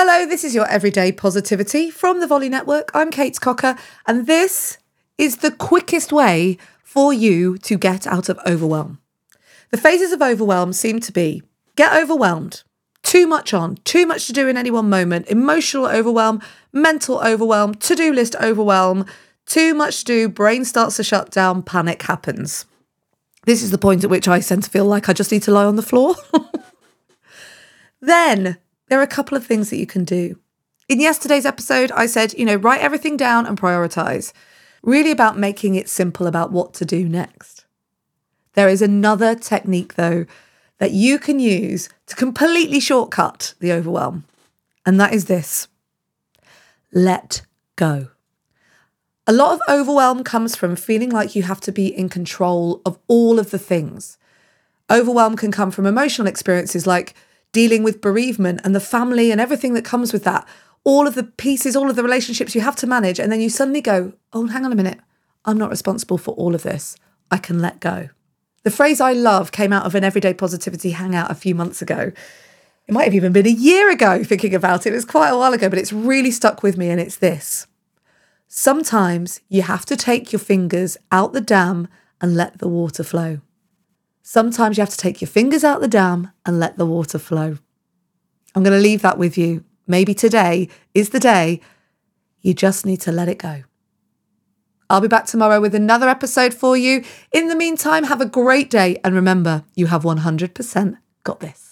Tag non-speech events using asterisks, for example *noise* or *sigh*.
Hello, this is your Everyday Positivity from the Volley Network. I'm Kate Cocker, and this is the quickest way for you to get out of overwhelm. The phases of overwhelm seem to be get overwhelmed, too much on, too much to do in any one moment, emotional overwhelm, mental overwhelm, to do list overwhelm, too much to do, brain starts to shut down, panic happens. This is the point at which I tend to feel like I just need to lie on the floor. *laughs* then there are a couple of things that you can do. In yesterday's episode, I said, you know, write everything down and prioritize. Really about making it simple about what to do next. There is another technique, though, that you can use to completely shortcut the overwhelm, and that is this let go. A lot of overwhelm comes from feeling like you have to be in control of all of the things. Overwhelm can come from emotional experiences like dealing with bereavement and the family and everything that comes with that, all of the pieces, all of the relationships you have to manage. And then you suddenly go, oh, hang on a minute. I'm not responsible for all of this. I can let go. The phrase I love came out of an everyday positivity hangout a few months ago. It might have even been a year ago *laughs* thinking about it. It was quite a while ago, but it's really stuck with me. And it's this sometimes you have to take your fingers out the dam and let the water flow. Sometimes you have to take your fingers out the dam and let the water flow. I'm going to leave that with you. Maybe today is the day you just need to let it go. I'll be back tomorrow with another episode for you. In the meantime, have a great day and remember, you have 100% got this.